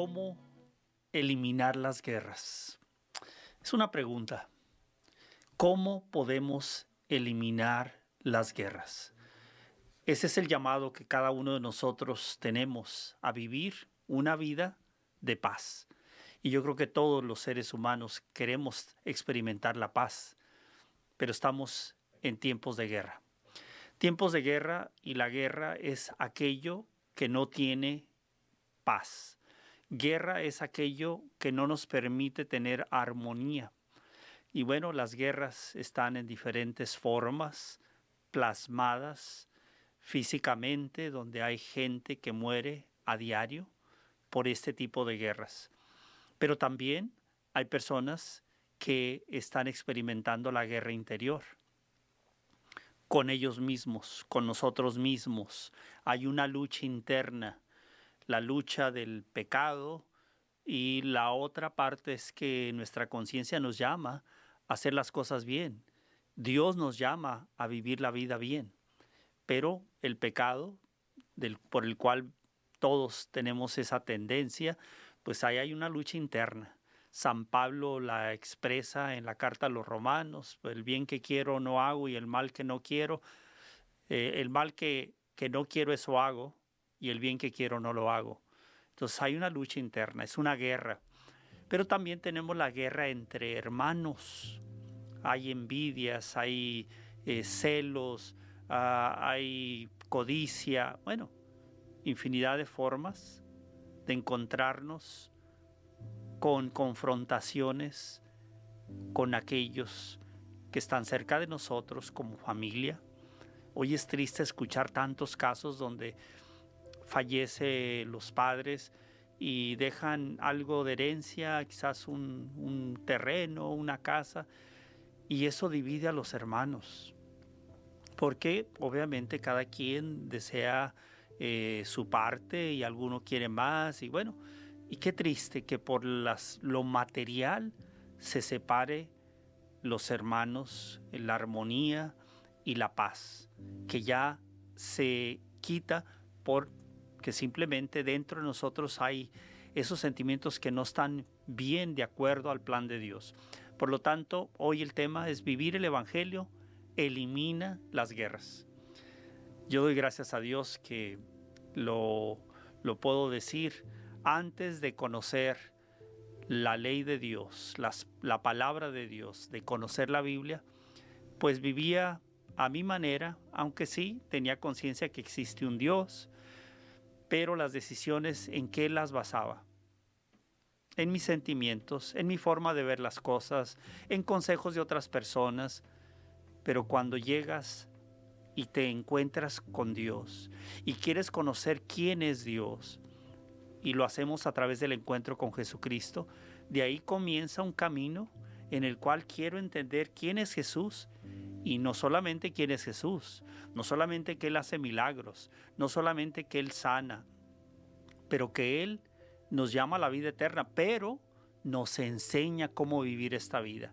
cómo eliminar las guerras. Es una pregunta. ¿Cómo podemos eliminar las guerras? Ese es el llamado que cada uno de nosotros tenemos a vivir una vida de paz. Y yo creo que todos los seres humanos queremos experimentar la paz, pero estamos en tiempos de guerra. Tiempos de guerra y la guerra es aquello que no tiene paz. Guerra es aquello que no nos permite tener armonía. Y bueno, las guerras están en diferentes formas, plasmadas físicamente, donde hay gente que muere a diario por este tipo de guerras. Pero también hay personas que están experimentando la guerra interior con ellos mismos, con nosotros mismos. Hay una lucha interna la lucha del pecado y la otra parte es que nuestra conciencia nos llama a hacer las cosas bien. Dios nos llama a vivir la vida bien, pero el pecado por el cual todos tenemos esa tendencia, pues ahí hay una lucha interna. San Pablo la expresa en la carta a los romanos, el bien que quiero no hago y el mal que no quiero, eh, el mal que, que no quiero eso hago, y el bien que quiero no lo hago. Entonces hay una lucha interna, es una guerra. Pero también tenemos la guerra entre hermanos. Hay envidias, hay eh, celos, ah, hay codicia, bueno, infinidad de formas de encontrarnos con confrontaciones con aquellos que están cerca de nosotros como familia. Hoy es triste escuchar tantos casos donde fallece los padres y dejan algo de herencia, quizás un, terreno, una casa, y eso divide a los hermanos. Porque obviamente cada quien desea eh, su parte y alguno quiere más, y bueno, y qué triste que por las, lo material se separe los hermanos, la armonía y la paz, que ya se quita por que simplemente dentro de nosotros hay esos sentimientos que no están bien de acuerdo al plan de Dios. Por lo tanto, hoy el tema es vivir el Evangelio, elimina las guerras. Yo doy gracias a Dios que lo, lo puedo decir antes de conocer la ley de Dios, la palabra de Dios, de conocer la Biblia, pues vivía a mi manera, aunque sí tenía conciencia que existe un Dios, pero las decisiones en qué las basaba. En mis sentimientos, en mi forma de ver las cosas, en consejos de otras personas. Pero cuando llegas y te encuentras con Dios y quieres conocer quién es Dios, y lo hacemos a través del encuentro con Jesucristo, de ahí comienza un camino en el cual quiero entender quién es Jesús y no solamente quién es Jesús, no solamente que Él hace milagros, no solamente que Él sana, pero que Él nos llama a la vida eterna, pero nos enseña cómo vivir esta vida.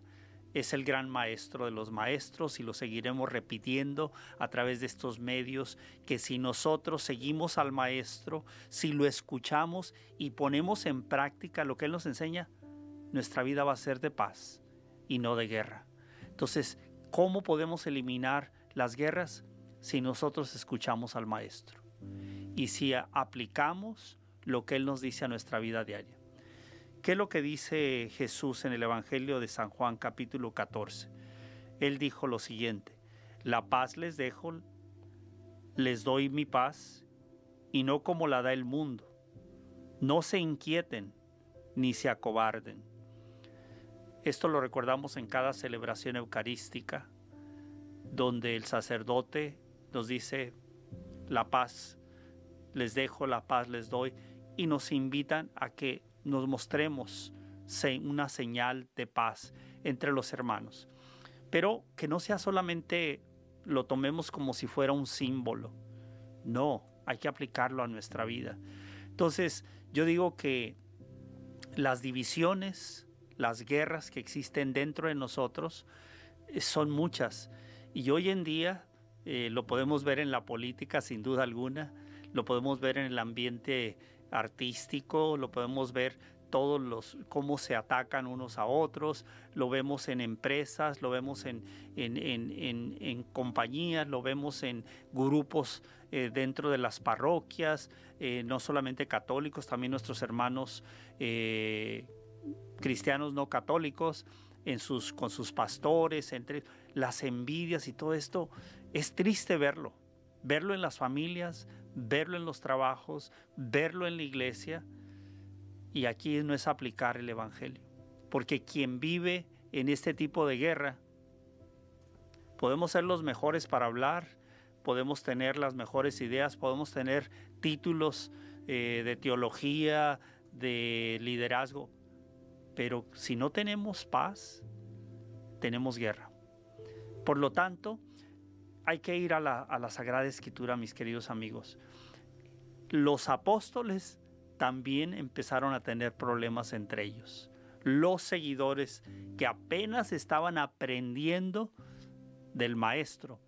Es el gran maestro de los maestros y lo seguiremos repitiendo a través de estos medios, que si nosotros seguimos al maestro, si lo escuchamos y ponemos en práctica lo que Él nos enseña, nuestra vida va a ser de paz y no de guerra. Entonces, ¿cómo podemos eliminar las guerras si nosotros escuchamos al Maestro? Y si aplicamos lo que Él nos dice a nuestra vida diaria. ¿Qué es lo que dice Jesús en el Evangelio de San Juan capítulo 14? Él dijo lo siguiente, la paz les dejo, les doy mi paz, y no como la da el mundo. No se inquieten ni se acobarden. Esto lo recordamos en cada celebración eucarística, donde el sacerdote nos dice, la paz les dejo, la paz les doy, y nos invitan a que nos mostremos una señal de paz entre los hermanos. Pero que no sea solamente lo tomemos como si fuera un símbolo. No, hay que aplicarlo a nuestra vida. Entonces, yo digo que las divisiones, las guerras que existen dentro de nosotros eh, son muchas. Y hoy en día eh, lo podemos ver en la política sin duda alguna, lo podemos ver en el ambiente artístico, lo podemos ver todos los cómo se atacan unos a otros, lo vemos en empresas, lo vemos en, en, compañías, lo vemos en grupos eh, dentro de las parroquias, no solamente católicos, también nuestros hermanos cristianos no católicos, en sus, con sus pastores, entre las envidias y todo esto, es triste verlo, verlo en las familias, verlo en los trabajos, verlo en la iglesia y aquí no es aplicar el Evangelio. Porque quien vive en este tipo de guerra, podemos ser los mejores para hablar, podemos tener las mejores ideas, podemos tener títulos eh, de teología, de liderazgo, pero si no tenemos paz, tenemos guerra. Por lo tanto, hay que ir a la, a la Sagrada Escritura, mis queridos amigos. Los apóstoles también empezaron a tener problemas entre ellos. Los seguidores que apenas estaban aprendiendo del maestro.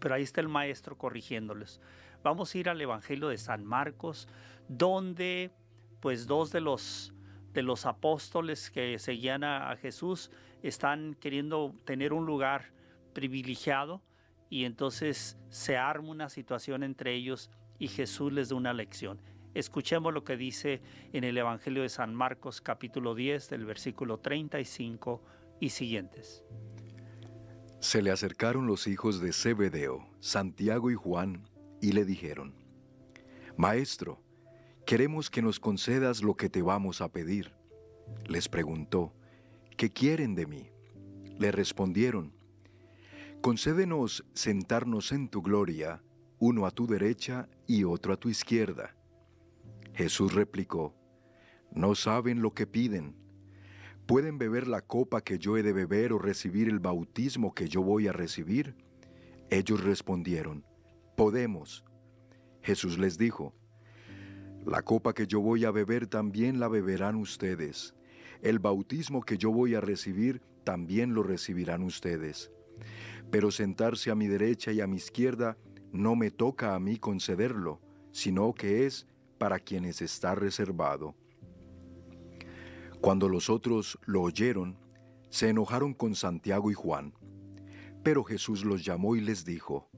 Pero ahí está el maestro corrigiéndoles. Vamos a ir al Evangelio de San Marcos, donde pues dos de los de los apóstoles que seguían a, Jesús están queriendo tener un lugar privilegiado y entonces se arma una situación entre ellos y Jesús les da una lección. Escuchemos lo que dice en el Evangelio de San Marcos capítulo 10 del versículo 35 y siguientes. Se le acercaron los hijos de Zebedeo, Santiago y Juan, y le dijeron, Maestro, queremos que nos concedas lo que te vamos a pedir. Les preguntó, ¿qué quieren de mí? Le respondieron, Concédenos sentarnos en tu gloria, uno a tu derecha y otro a tu izquierda. Jesús replicó, No saben lo que piden. ¿Pueden beber la copa que yo he de beber o recibir el bautismo que yo voy a recibir? Ellos respondieron, Podemos. Jesús les dijo, La copa que yo voy a beber también la beberán ustedes. El bautismo que yo voy a recibir también lo recibirán ustedes. Pero sentarse a mi derecha y a mi izquierda no me toca a mí concederlo, sino que es para quienes está reservado. Cuando los otros lo oyeron, se enojaron con Santiago y Juan. Pero Jesús los llamó y les dijo,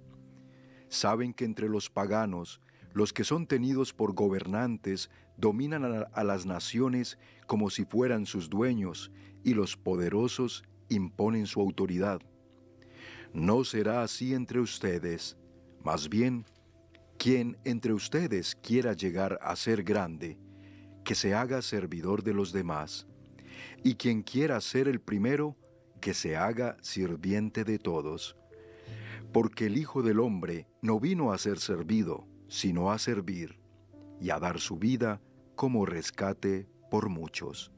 Saben que entre los paganos, los que son tenidos por gobernantes dominan a, las naciones como si fueran sus dueños, y los poderosos imponen su autoridad. No será así entre ustedes, más bien quien entre ustedes quiera llegar a ser grande, que se haga servidor de los demás, y quien quiera ser el primero, que se haga sirviente de todos. Porque el Hijo del Hombre no vino a ser servido, sino a servir, y a dar su vida como rescate por muchos.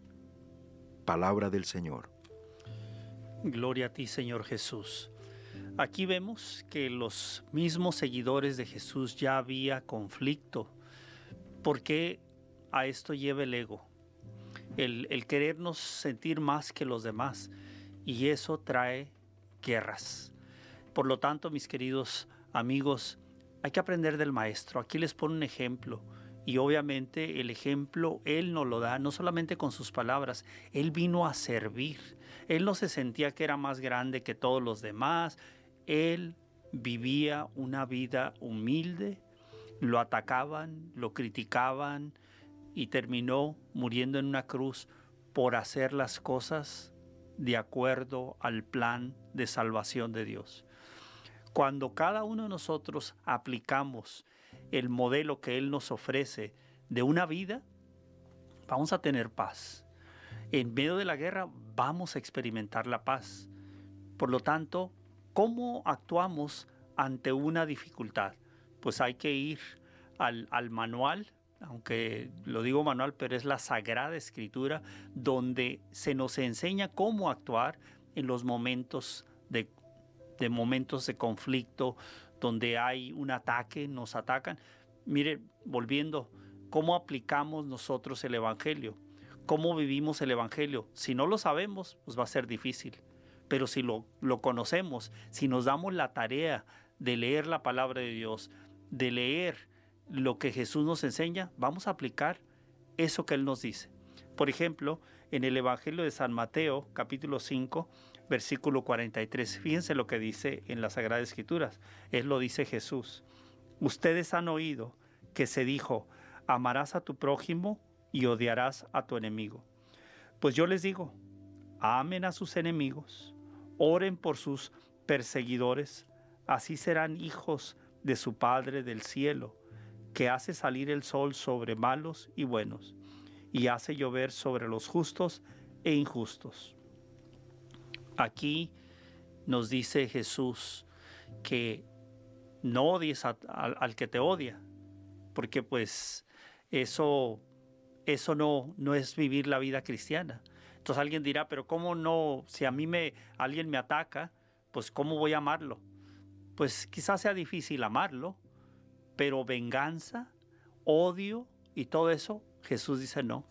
Palabra del Señor. Gloria a ti, Señor Jesús. Aquí vemos que los mismos seguidores de Jesús ya había conflicto. ¿Por qué a esto lleva el ego? El, el querernos sentir más que los demás. Y eso trae guerras. Por lo tanto, mis queridos amigos, hay que aprender del maestro. Aquí les pongo un ejemplo. Y obviamente el ejemplo Él nos lo da, no solamente con sus palabras, Él vino a servir. Él no se sentía que era más grande que todos los demás, él vivía una vida humilde, lo atacaban, lo criticaban y terminó muriendo en una cruz por hacer las cosas de acuerdo al plan de salvación de Dios. Cuando cada uno de nosotros aplicamos el modelo que Él nos ofrece de una vida, vamos a tener paz. En medio de la guerra vamos a experimentar la paz. Por lo tanto, ¿Cómo actuamos ante una dificultad? Pues hay que ir al, manual, aunque lo digo manual, pero es la Sagrada Escritura, donde se nos enseña cómo actuar en los momentos de, de momentos de conflicto, donde hay un ataque, nos atacan. Mire, volviendo, ¿cómo aplicamos nosotros el Evangelio? ¿Cómo vivimos el Evangelio? Si no lo sabemos, pues va a ser difícil pero si lo, lo conocemos, si nos damos la tarea de leer la palabra de Dios, de leer lo que Jesús nos enseña, vamos a aplicar eso que Él nos dice. Por ejemplo, en el Evangelio de San Mateo, capítulo 5, versículo 43, fíjense lo que dice en las Sagradas Escrituras. Él lo dice Jesús. Ustedes han oído que se dijo, amarás a tu prójimo y odiarás a tu enemigo. Pues yo les digo, amen a sus enemigos, oren por sus perseguidores, así serán hijos de su Padre del cielo, que hace salir el sol sobre malos y buenos, y hace llover sobre los justos e injustos. Aquí nos dice Jesús que no odies al que te odia, porque pues eso, eso no, no es vivir la vida cristiana. Entonces alguien dirá, pero ¿cómo no? Si a mí me, alguien me ataca, pues ¿cómo voy a amarlo? Pues quizás sea difícil amarlo, pero venganza, odio y todo eso, Jesús dice no.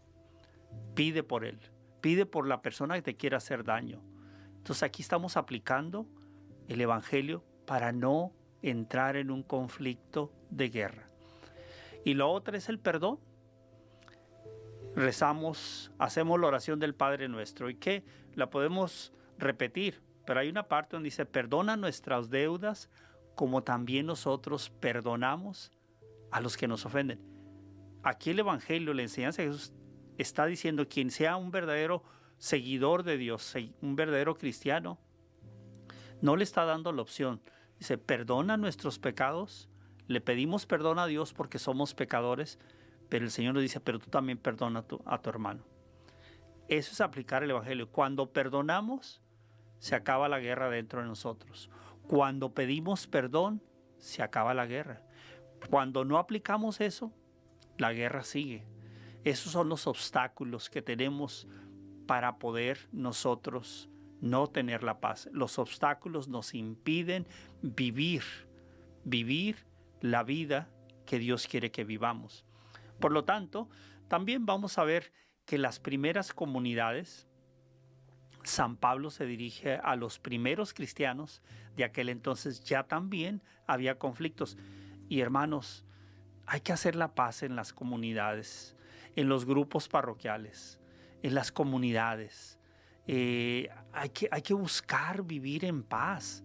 Pide por él, pide por la persona que te quiera hacer daño. Entonces aquí estamos aplicando el Evangelio para no entrar en un conflicto de guerra. Y lo otro es el perdón. Rezamos, hacemos la oración del Padre nuestro y que la podemos repetir, pero hay una parte donde dice, perdona nuestras deudas como también nosotros perdonamos a los que nos ofenden. Aquí el Evangelio, la enseñanza de Jesús está diciendo, quien sea un verdadero seguidor de Dios, un verdadero cristiano, no le está dando la opción. Dice, perdona nuestros pecados le pedimos perdón a Dios porque somos pecadores, pero el Señor nos dice, pero tú también perdona a tu, a tu hermano. Eso es aplicar el Evangelio. Cuando perdonamos, se acaba la guerra dentro de nosotros. Cuando pedimos perdón, se acaba la guerra. Cuando no aplicamos eso, la guerra sigue. Esos son los obstáculos que tenemos para poder nosotros no tener la paz. Los obstáculos nos impiden vivir, vivir la vida que Dios quiere que vivamos. Por lo tanto, también vamos a ver que las primeras comunidades, San Pablo se dirige a los primeros cristianos de aquel entonces, ya también había conflictos. Y hermanos, hay que hacer la paz en las comunidades, en los grupos parroquiales, en las comunidades. Eh, hay, que, hay que buscar vivir en paz.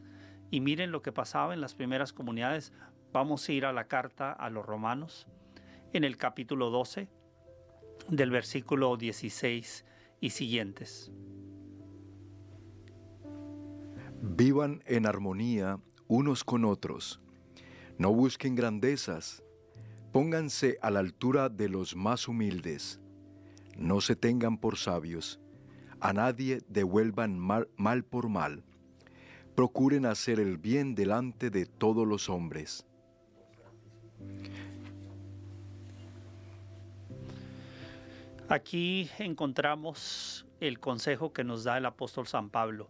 Y miren lo que pasaba en las primeras comunidades. Vamos a ir a la carta a los romanos en el capítulo 12 del versículo 16 y siguientes. Vivan en armonía unos con otros. No busquen grandezas. Pónganse a la altura de los más humildes. No se tengan por sabios. A nadie devuelvan mal, por mal. Procuren hacer el bien delante de todos los hombres Aquí encontramos el consejo que nos da el apóstol San Pablo.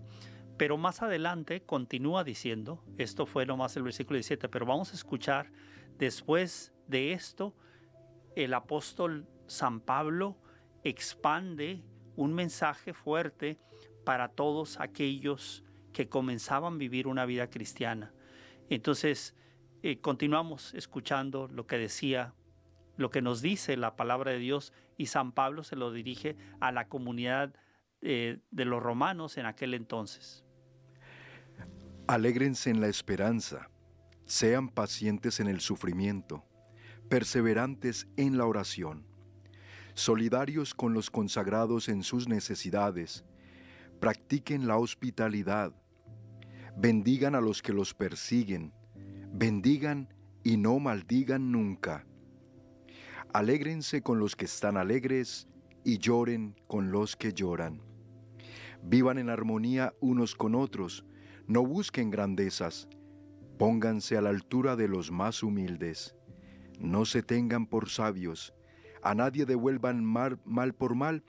Pero más adelante continúa diciendo, esto fue nomás el versículo 17, pero vamos a escuchar después de esto, el apóstol San Pablo expande un mensaje fuerte para todos aquellos que comenzaban a vivir una vida cristiana. Entonces, eh, continuamos escuchando lo que decía, lo que nos dice la palabra de Dios y San Pablo se lo dirige a la comunidad eh, de los romanos en aquel entonces. Alégrense en la esperanza, sean pacientes en el sufrimiento, perseverantes en la oración, solidarios con los consagrados en sus necesidades, practiquen la hospitalidad, bendigan a los que los persiguen, bendigan y no maldigan nunca. Alégrense con los que están alegres y lloren con los que lloran. Vivan en armonía unos con otros, no busquen grandezas, pónganse a la altura de los más humildes. No se tengan por sabios, a nadie devuelvan mal, por mal,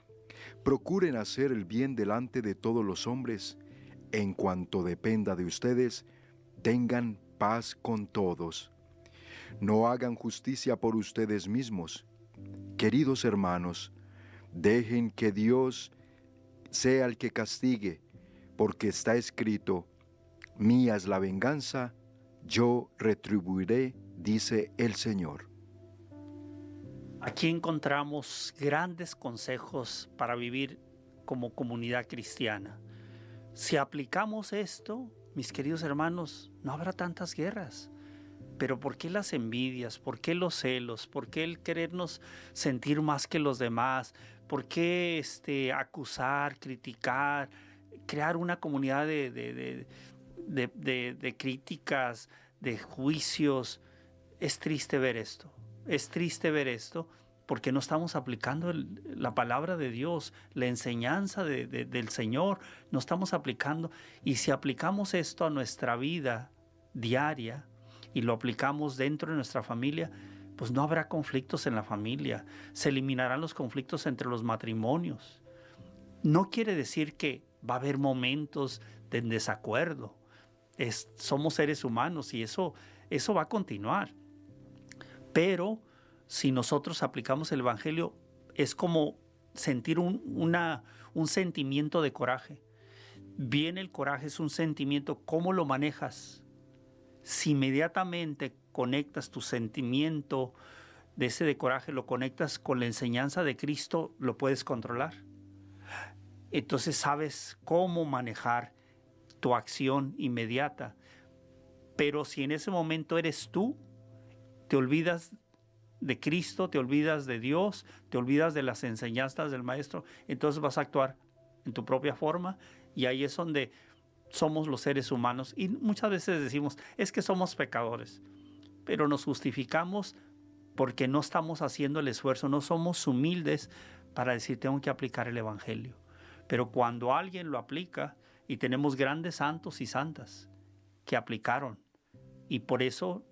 procuren hacer el bien delante de todos los hombres. En cuanto dependa de ustedes, tengan paz con todos. No hagan justicia por ustedes mismos. Queridos hermanos, dejen que Dios sea el que castigue, porque está escrito, mía es la venganza, yo retribuiré, dice el Señor. Aquí encontramos grandes consejos para vivir como comunidad cristiana. Si aplicamos esto, mis queridos hermanos, no habrá tantas guerras. Pero ¿por qué las envidias? ¿Por qué los celos? ¿Por qué el querernos sentir más que los demás? ¿Por qué este, acusar, criticar, crear una comunidad de, de, críticas, de juicios? Es triste ver esto. Es triste ver esto porque no estamos aplicando la palabra de Dios, la enseñanza del Señor, no estamos aplicando. Y si aplicamos esto a nuestra vida diaria, y lo aplicamos dentro de nuestra familia, pues no habrá conflictos en la familia, se eliminarán los conflictos entre los matrimonios. No quiere decir que va a haber momentos de desacuerdo. somos seres humanos y eso, eso va a continuar. Pero si nosotros aplicamos el Evangelio, es como sentir un, un sentimiento de coraje. Bien el coraje es un sentimiento, ¿cómo lo manejas? si inmediatamente conectas tu sentimiento de ese de coraje, lo conectas con la enseñanza de Cristo, lo puedes controlar. Entonces sabes cómo manejar tu acción inmediata. Pero si en ese momento eres tú, te olvidas de Cristo, te olvidas de Dios, te olvidas de las enseñanzas del Maestro, entonces vas a actuar en tu propia forma y ahí es donde somos los seres humanos y muchas veces decimos, es que somos pecadores, pero nos justificamos porque no estamos haciendo el esfuerzo, no somos humildes para decir, tengo que aplicar el Evangelio. Pero cuando alguien lo aplica, y tenemos grandes santos y santas que aplicaron, y por eso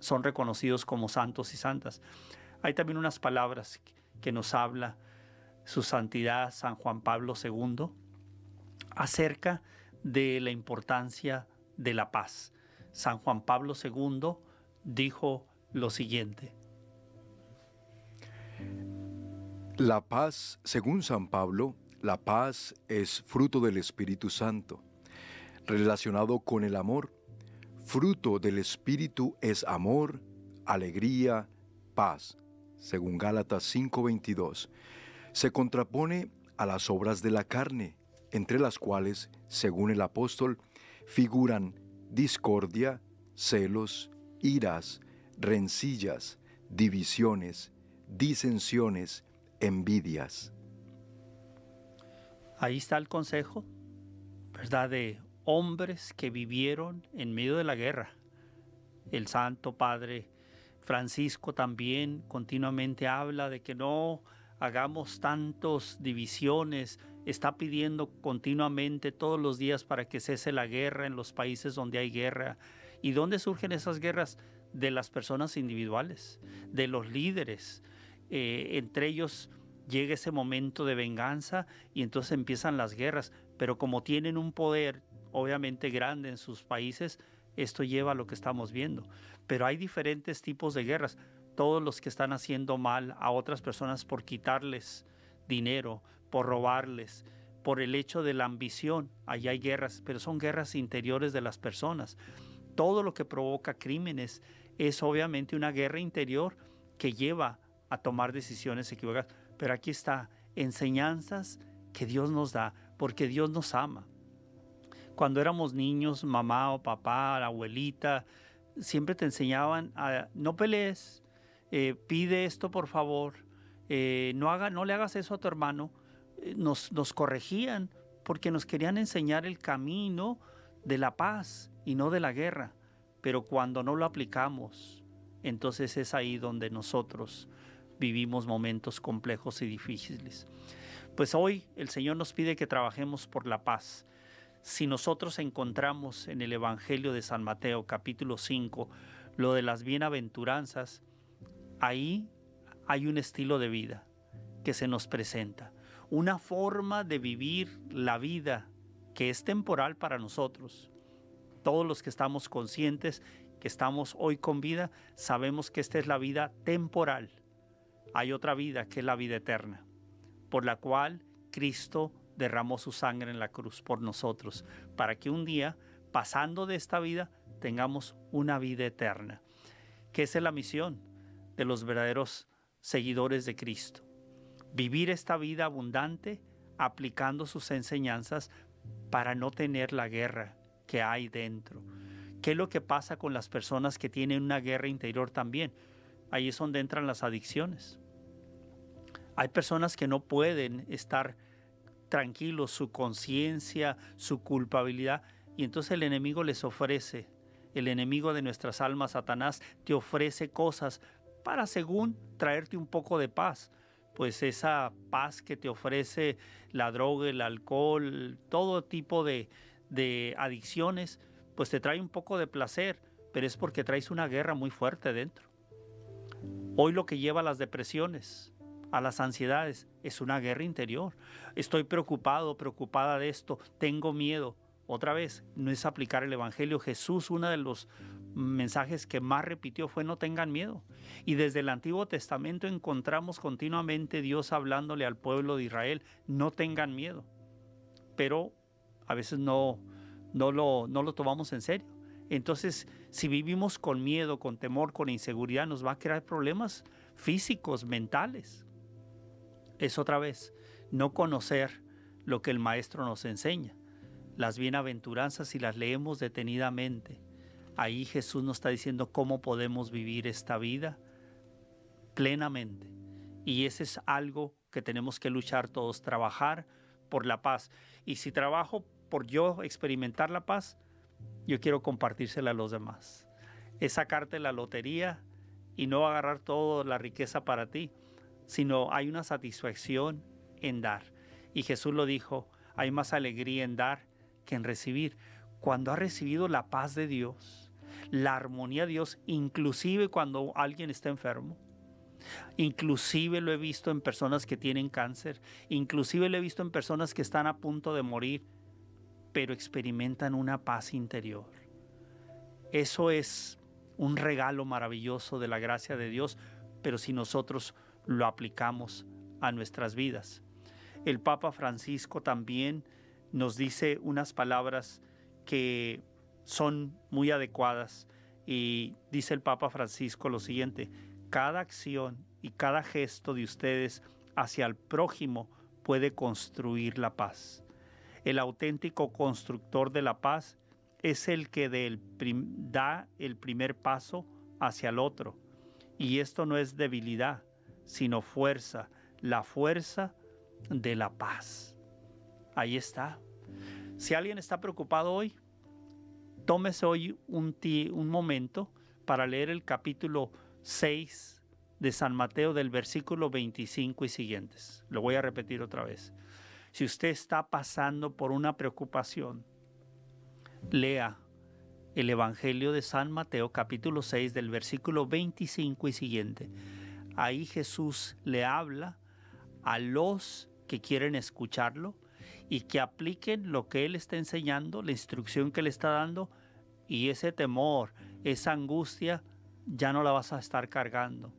son reconocidos como santos y santas. Hay también unas palabras que nos habla su santidad San Juan Pablo II acerca de la importancia de la paz. San Juan Pablo II dijo lo siguiente. La paz, según San Pablo, la paz es fruto del Espíritu Santo, relacionado con el amor. Fruto del Espíritu es amor, alegría, paz, según Gálatas 5:22. Se contrapone a las obras de la carne, entre las cuales, según el apóstol, figuran discordia, celos, iras, rencillas, divisiones, disensiones, envidias. Ahí está el consejo, ¿verdad? Hombres que vivieron en medio de la guerra. El Santo Padre Francisco también continuamente habla de que no hagamos tantos divisiones, está pidiendo continuamente todos los días para que cese la guerra en los países donde hay guerra. ¿Y dónde surgen esas guerras? De las personas individuales, de los líderes. Eh, entre ellos llega ese momento de venganza y entonces empiezan las guerras. Pero como tienen un poder obviamente grande en sus países, esto lleva a lo que estamos viendo. Pero hay diferentes tipos de guerras. Todos los que están haciendo mal a otras personas por quitarles dinero, por robarles, por el hecho de la ambición. Allí hay guerras, pero son guerras interiores de las personas. Todo lo que provoca crímenes es obviamente una guerra interior que lleva a tomar decisiones equivocadas. Pero aquí está, enseñanzas que Dios nos da, porque Dios nos ama. Cuando éramos niños, mamá o papá, la abuelita, siempre te enseñaban a no pelees, eh, pide esto por favor, eh, no, haga, no le hagas eso a tu hermano, eh, nos, nos corregían porque nos querían enseñar el camino de la paz y no de la guerra. Pero cuando no lo aplicamos, entonces es ahí donde nosotros vivimos momentos complejos y difíciles. Pues hoy el Señor nos pide que trabajemos por la paz. Si nosotros encontramos en el Evangelio de San Mateo capítulo 5 lo de las bienaventuranzas, ahí hay un estilo de vida que se nos presenta una forma de vivir la vida que es temporal para nosotros. Todos los que estamos conscientes que estamos hoy con vida, sabemos que esta es la vida temporal. Hay otra vida que es la vida eterna, por la cual Cristo derramó su sangre en la cruz por nosotros, para que un día, pasando de esta vida, tengamos una vida eterna. Que esa es la misión de los verdaderos seguidores de Cristo. Vivir esta vida abundante aplicando sus enseñanzas para no tener la guerra que hay dentro. ¿Qué es lo que pasa con las personas que tienen una guerra interior también? Ahí es donde entran las adicciones. Hay personas que no pueden estar tranquilos, su conciencia, su culpabilidad, y entonces el enemigo les ofrece, el enemigo de nuestras almas, Satanás, te ofrece cosas para según traerte un poco de paz. Pues esa paz que te ofrece la droga, el alcohol, todo tipo de, de adicciones, pues te trae un poco de placer, pero es porque traes una guerra muy fuerte dentro. Hoy lo que lleva a las depresiones, a las ansiedades, es una guerra interior. Estoy preocupado, preocupada de esto, tengo miedo. Otra vez, no es aplicar el Evangelio. Jesús, uno de los mensajes que más repitió fue no tengan miedo. Y desde el Antiguo Testamento encontramos continuamente Dios hablándole al pueblo de Israel, no tengan miedo. Pero a veces no, no, lo, no lo tomamos en serio. Entonces, si vivimos con miedo, con temor, con inseguridad, nos va a crear problemas físicos, mentales. Es otra vez, no conocer lo que el Maestro nos enseña. Las bienaventuranzas, si las leemos detenidamente, ahí Jesús nos está diciendo cómo podemos vivir esta vida plenamente. Y ese es algo que tenemos que luchar todos, trabajar por la paz. Y si trabajo por yo experimentar la paz, yo quiero compartírsela a los demás. Es sacarte la lotería y no agarrar toda la riqueza para ti, sino hay una satisfacción en dar. Y Jesús lo dijo, hay más alegría en dar que en recibir. Cuando has recibido la paz de Dios, la armonía de Dios, inclusive cuando alguien está enfermo, inclusive lo he visto en personas que tienen cáncer, inclusive lo he visto en personas que están a punto de morir, pero experimentan una paz interior. Eso es un regalo maravilloso de la gracia de Dios, pero si nosotros lo aplicamos a nuestras vidas. El Papa Francisco también nos dice unas palabras que son muy adecuadas y dice el Papa Francisco lo siguiente, cada acción y cada gesto de ustedes hacia el prójimo puede construir la paz. El auténtico constructor de la paz es el que da el primer paso hacia el otro. Y esto no es debilidad, sino fuerza, la fuerza de la paz. Ahí está. Si alguien está preocupado hoy, tómese hoy un, un momento para leer el capítulo 6 de San Mateo del versículo 25 y siguientes. Lo voy a repetir otra vez. Si usted está pasando por una preocupación, lea el Evangelio de San Mateo capítulo 6 del versículo 25 y siguiente. Ahí Jesús le habla a los que quieren escucharlo y que apliquen lo que Él está enseñando, la instrucción que le está dando, y ese temor, esa angustia, ya no la vas a estar cargando.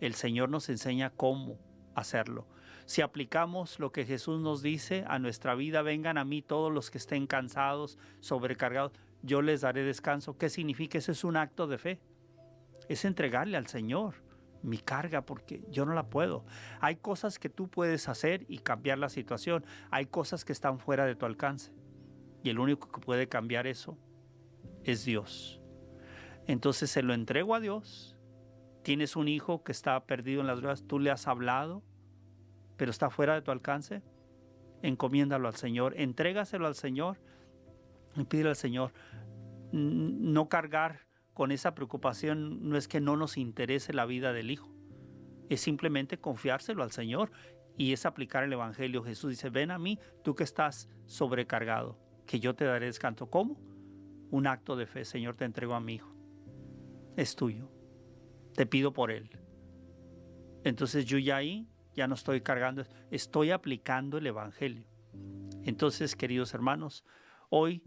El Señor nos enseña cómo hacerlo. Si aplicamos lo que Jesús nos dice a nuestra vida, vengan a mí todos los que estén cansados, sobrecargados, yo les daré descanso. ¿Qué significa? Eso es un acto de fe. Es entregarle al Señor mi carga porque yo no la puedo. Hay cosas que tú puedes hacer y cambiar la situación. Hay cosas que están fuera de tu alcance. Y el único que puede cambiar eso es Dios. Entonces se lo entrego a Dios. Tienes un hijo que está perdido en las drogas, tú le has hablado, pero está fuera de tu alcance, encomiéndalo al Señor, entrégaselo al Señor y pídele al Señor no cargar con esa preocupación, no es que no nos interese la vida del Hijo, es simplemente confiárselo al Señor y es aplicar el Evangelio. Jesús dice, ven a mí, tú que estás sobrecargado, que yo te daré descanso. ¿Cómo? Un acto de fe, Señor, te entrego a mi Hijo. Es tuyo. Te pido por Él. Entonces yo ya ahí ya no estoy cargando, estoy aplicando el Evangelio. Entonces, queridos hermanos, hoy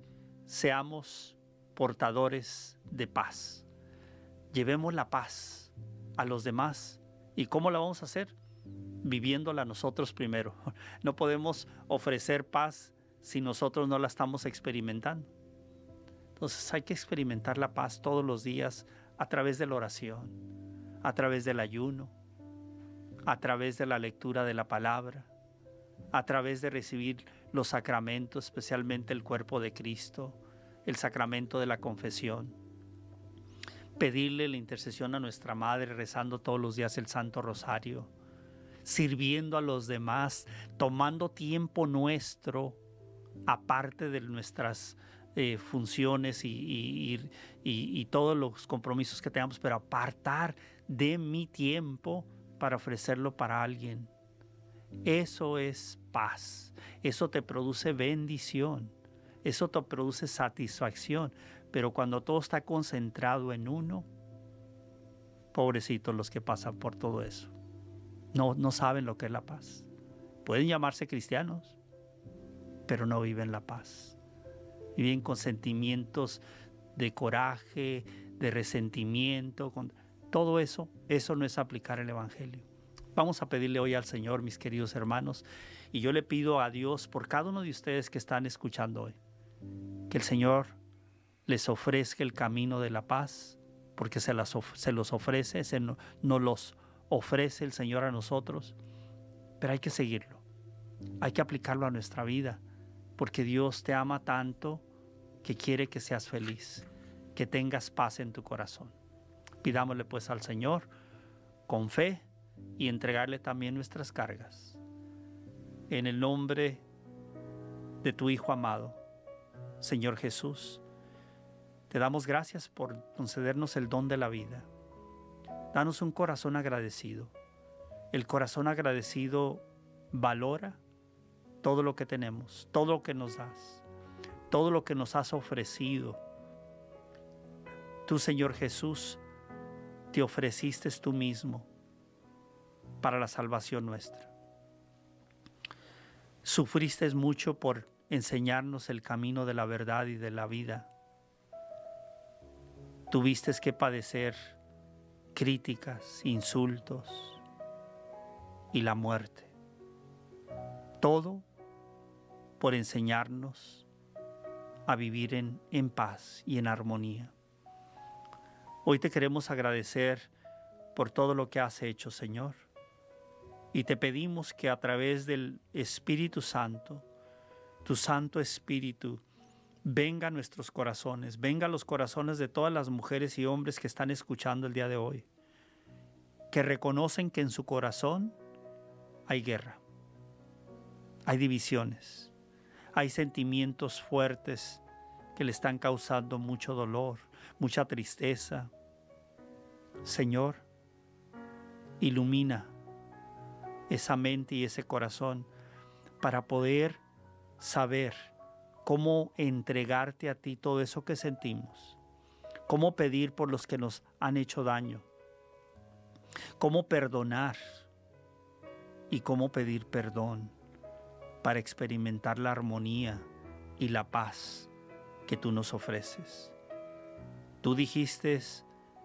seamos portadores de paz. Llevemos la paz a los demás. ¿Y cómo la vamos a hacer? Viviéndola nosotros primero. No podemos ofrecer paz si nosotros no la estamos experimentando. Entonces hay que experimentar la paz todos los días a través de la oración, a través del ayuno, a través de la lectura de la palabra, a través de recibir los sacramentos, especialmente el cuerpo de Cristo, el sacramento de la confesión. Pedirle la intercesión a nuestra Madre rezando todos los días el Santo Rosario, sirviendo a los demás, tomando tiempo nuestro aparte de nuestras eh, funciones y, y, todos los compromisos que tengamos, pero apartar de mi tiempo para ofrecerlo para alguien. Eso es paz, eso te produce bendición, eso te produce satisfacción, pero cuando todo está concentrado en uno, pobrecitos los que pasan por todo eso, no, no saben lo que es la paz. Pueden llamarse cristianos, pero no viven la paz. Viven con sentimientos de coraje, de resentimiento, con todo eso, eso no es aplicar el Evangelio. Vamos a pedirle hoy al Señor, mis queridos hermanos, y yo le pido a Dios por cada uno de ustedes que están escuchando hoy, que el Señor les ofrezca el camino de la paz, porque se, se los ofrece, se no, nos los ofrece el Señor a nosotros, pero hay que seguirlo, hay que aplicarlo a nuestra vida, porque Dios te ama tanto que quiere que seas feliz, que tengas paz en tu corazón. Pidámosle pues al Señor con fe y entregarle también nuestras cargas. En el nombre de tu Hijo amado, Señor Jesús, te damos gracias por concedernos el don de la vida. Danos un corazón agradecido. El corazón agradecido valora todo lo que tenemos, todo lo que nos das, todo lo que nos has ofrecido. Tú, Señor Jesús, te ofreciste tú mismo para la salvación nuestra. Sufriste mucho por enseñarnos el camino de la verdad y de la vida. Tuviste que padecer críticas, insultos y la muerte. Todo por enseñarnos a vivir en, en paz y en armonía. Hoy te queremos agradecer por todo lo que has hecho, Señor. Y te pedimos que a través del Espíritu Santo, tu Santo Espíritu, venga a nuestros corazones, venga a los corazones de todas las mujeres y hombres que están escuchando el día de hoy, que reconocen que en su corazón hay guerra, hay divisiones, hay sentimientos fuertes que le están causando mucho dolor, mucha tristeza. Señor, ilumina esa mente y ese corazón para poder saber cómo entregarte a ti todo eso que sentimos, cómo pedir por los que nos han hecho daño, cómo perdonar y cómo pedir perdón para experimentar la armonía y la paz que tú nos ofreces. Tú dijiste,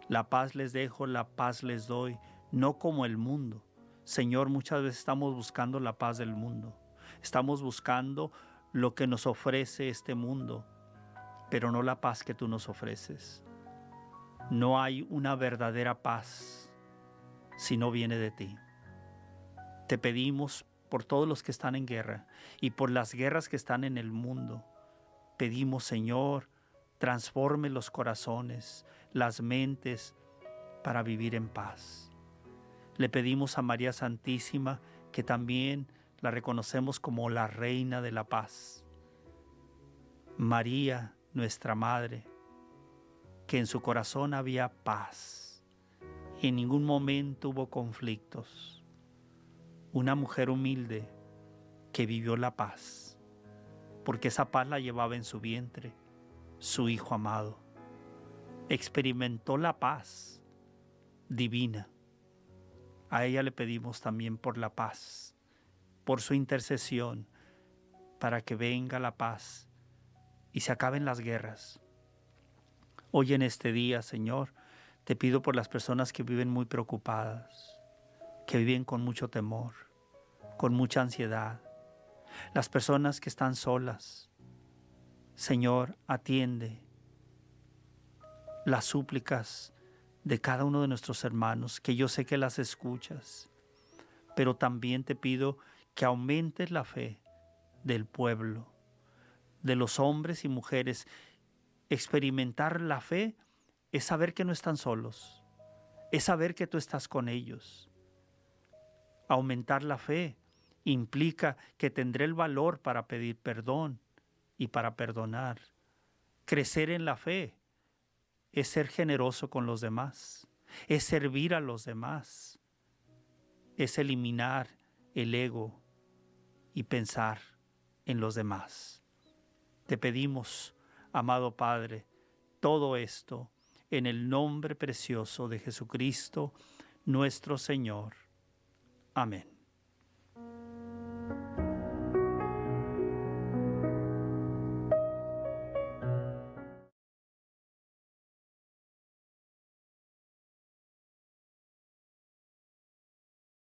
la paz les dejo, la paz les doy, no como el mundo. Señor, muchas veces estamos buscando la paz del mundo. Estamos buscando lo que nos ofrece este mundo, pero no la paz que tú nos ofreces. No hay una verdadera paz si no viene de ti. Te pedimos por todos los que están en guerra y por las guerras que están en el mundo. Pedimos, Señor, transforme los corazones, las mentes, para vivir en paz. Le pedimos a María Santísima que también la reconocemos como la Reina de la Paz. María, nuestra Madre, que en su corazón había paz y en ningún momento hubo conflictos una mujer humilde que vivió la paz, porque esa paz la llevaba en su vientre, su Hijo amado. Experimentó la paz divina. A ella le pedimos también por la paz, por su intercesión, para que venga la paz y se acaben las guerras. Hoy en este día, Señor, te pido por las personas que viven muy preocupadas, que viven con mucho temor, con mucha ansiedad, las personas que están solas. Señor, atiende las súplicas de cada uno de nuestros hermanos, que yo sé que las escuchas. pero también te pido que aumentes la fe del pueblo, de los hombres y mujeres. Experimentar la fe es saber que no están solos, es saber que tú estás con ellos. Aumentar la fe implica que tendré el valor para pedir perdón y para perdonar. Crecer en la fe es ser generoso con los demás, es servir a los demás, es eliminar el ego y pensar en los demás. Te pedimos, amado Padre, todo esto en el nombre precioso de Jesucristo, nuestro Señor. Amén.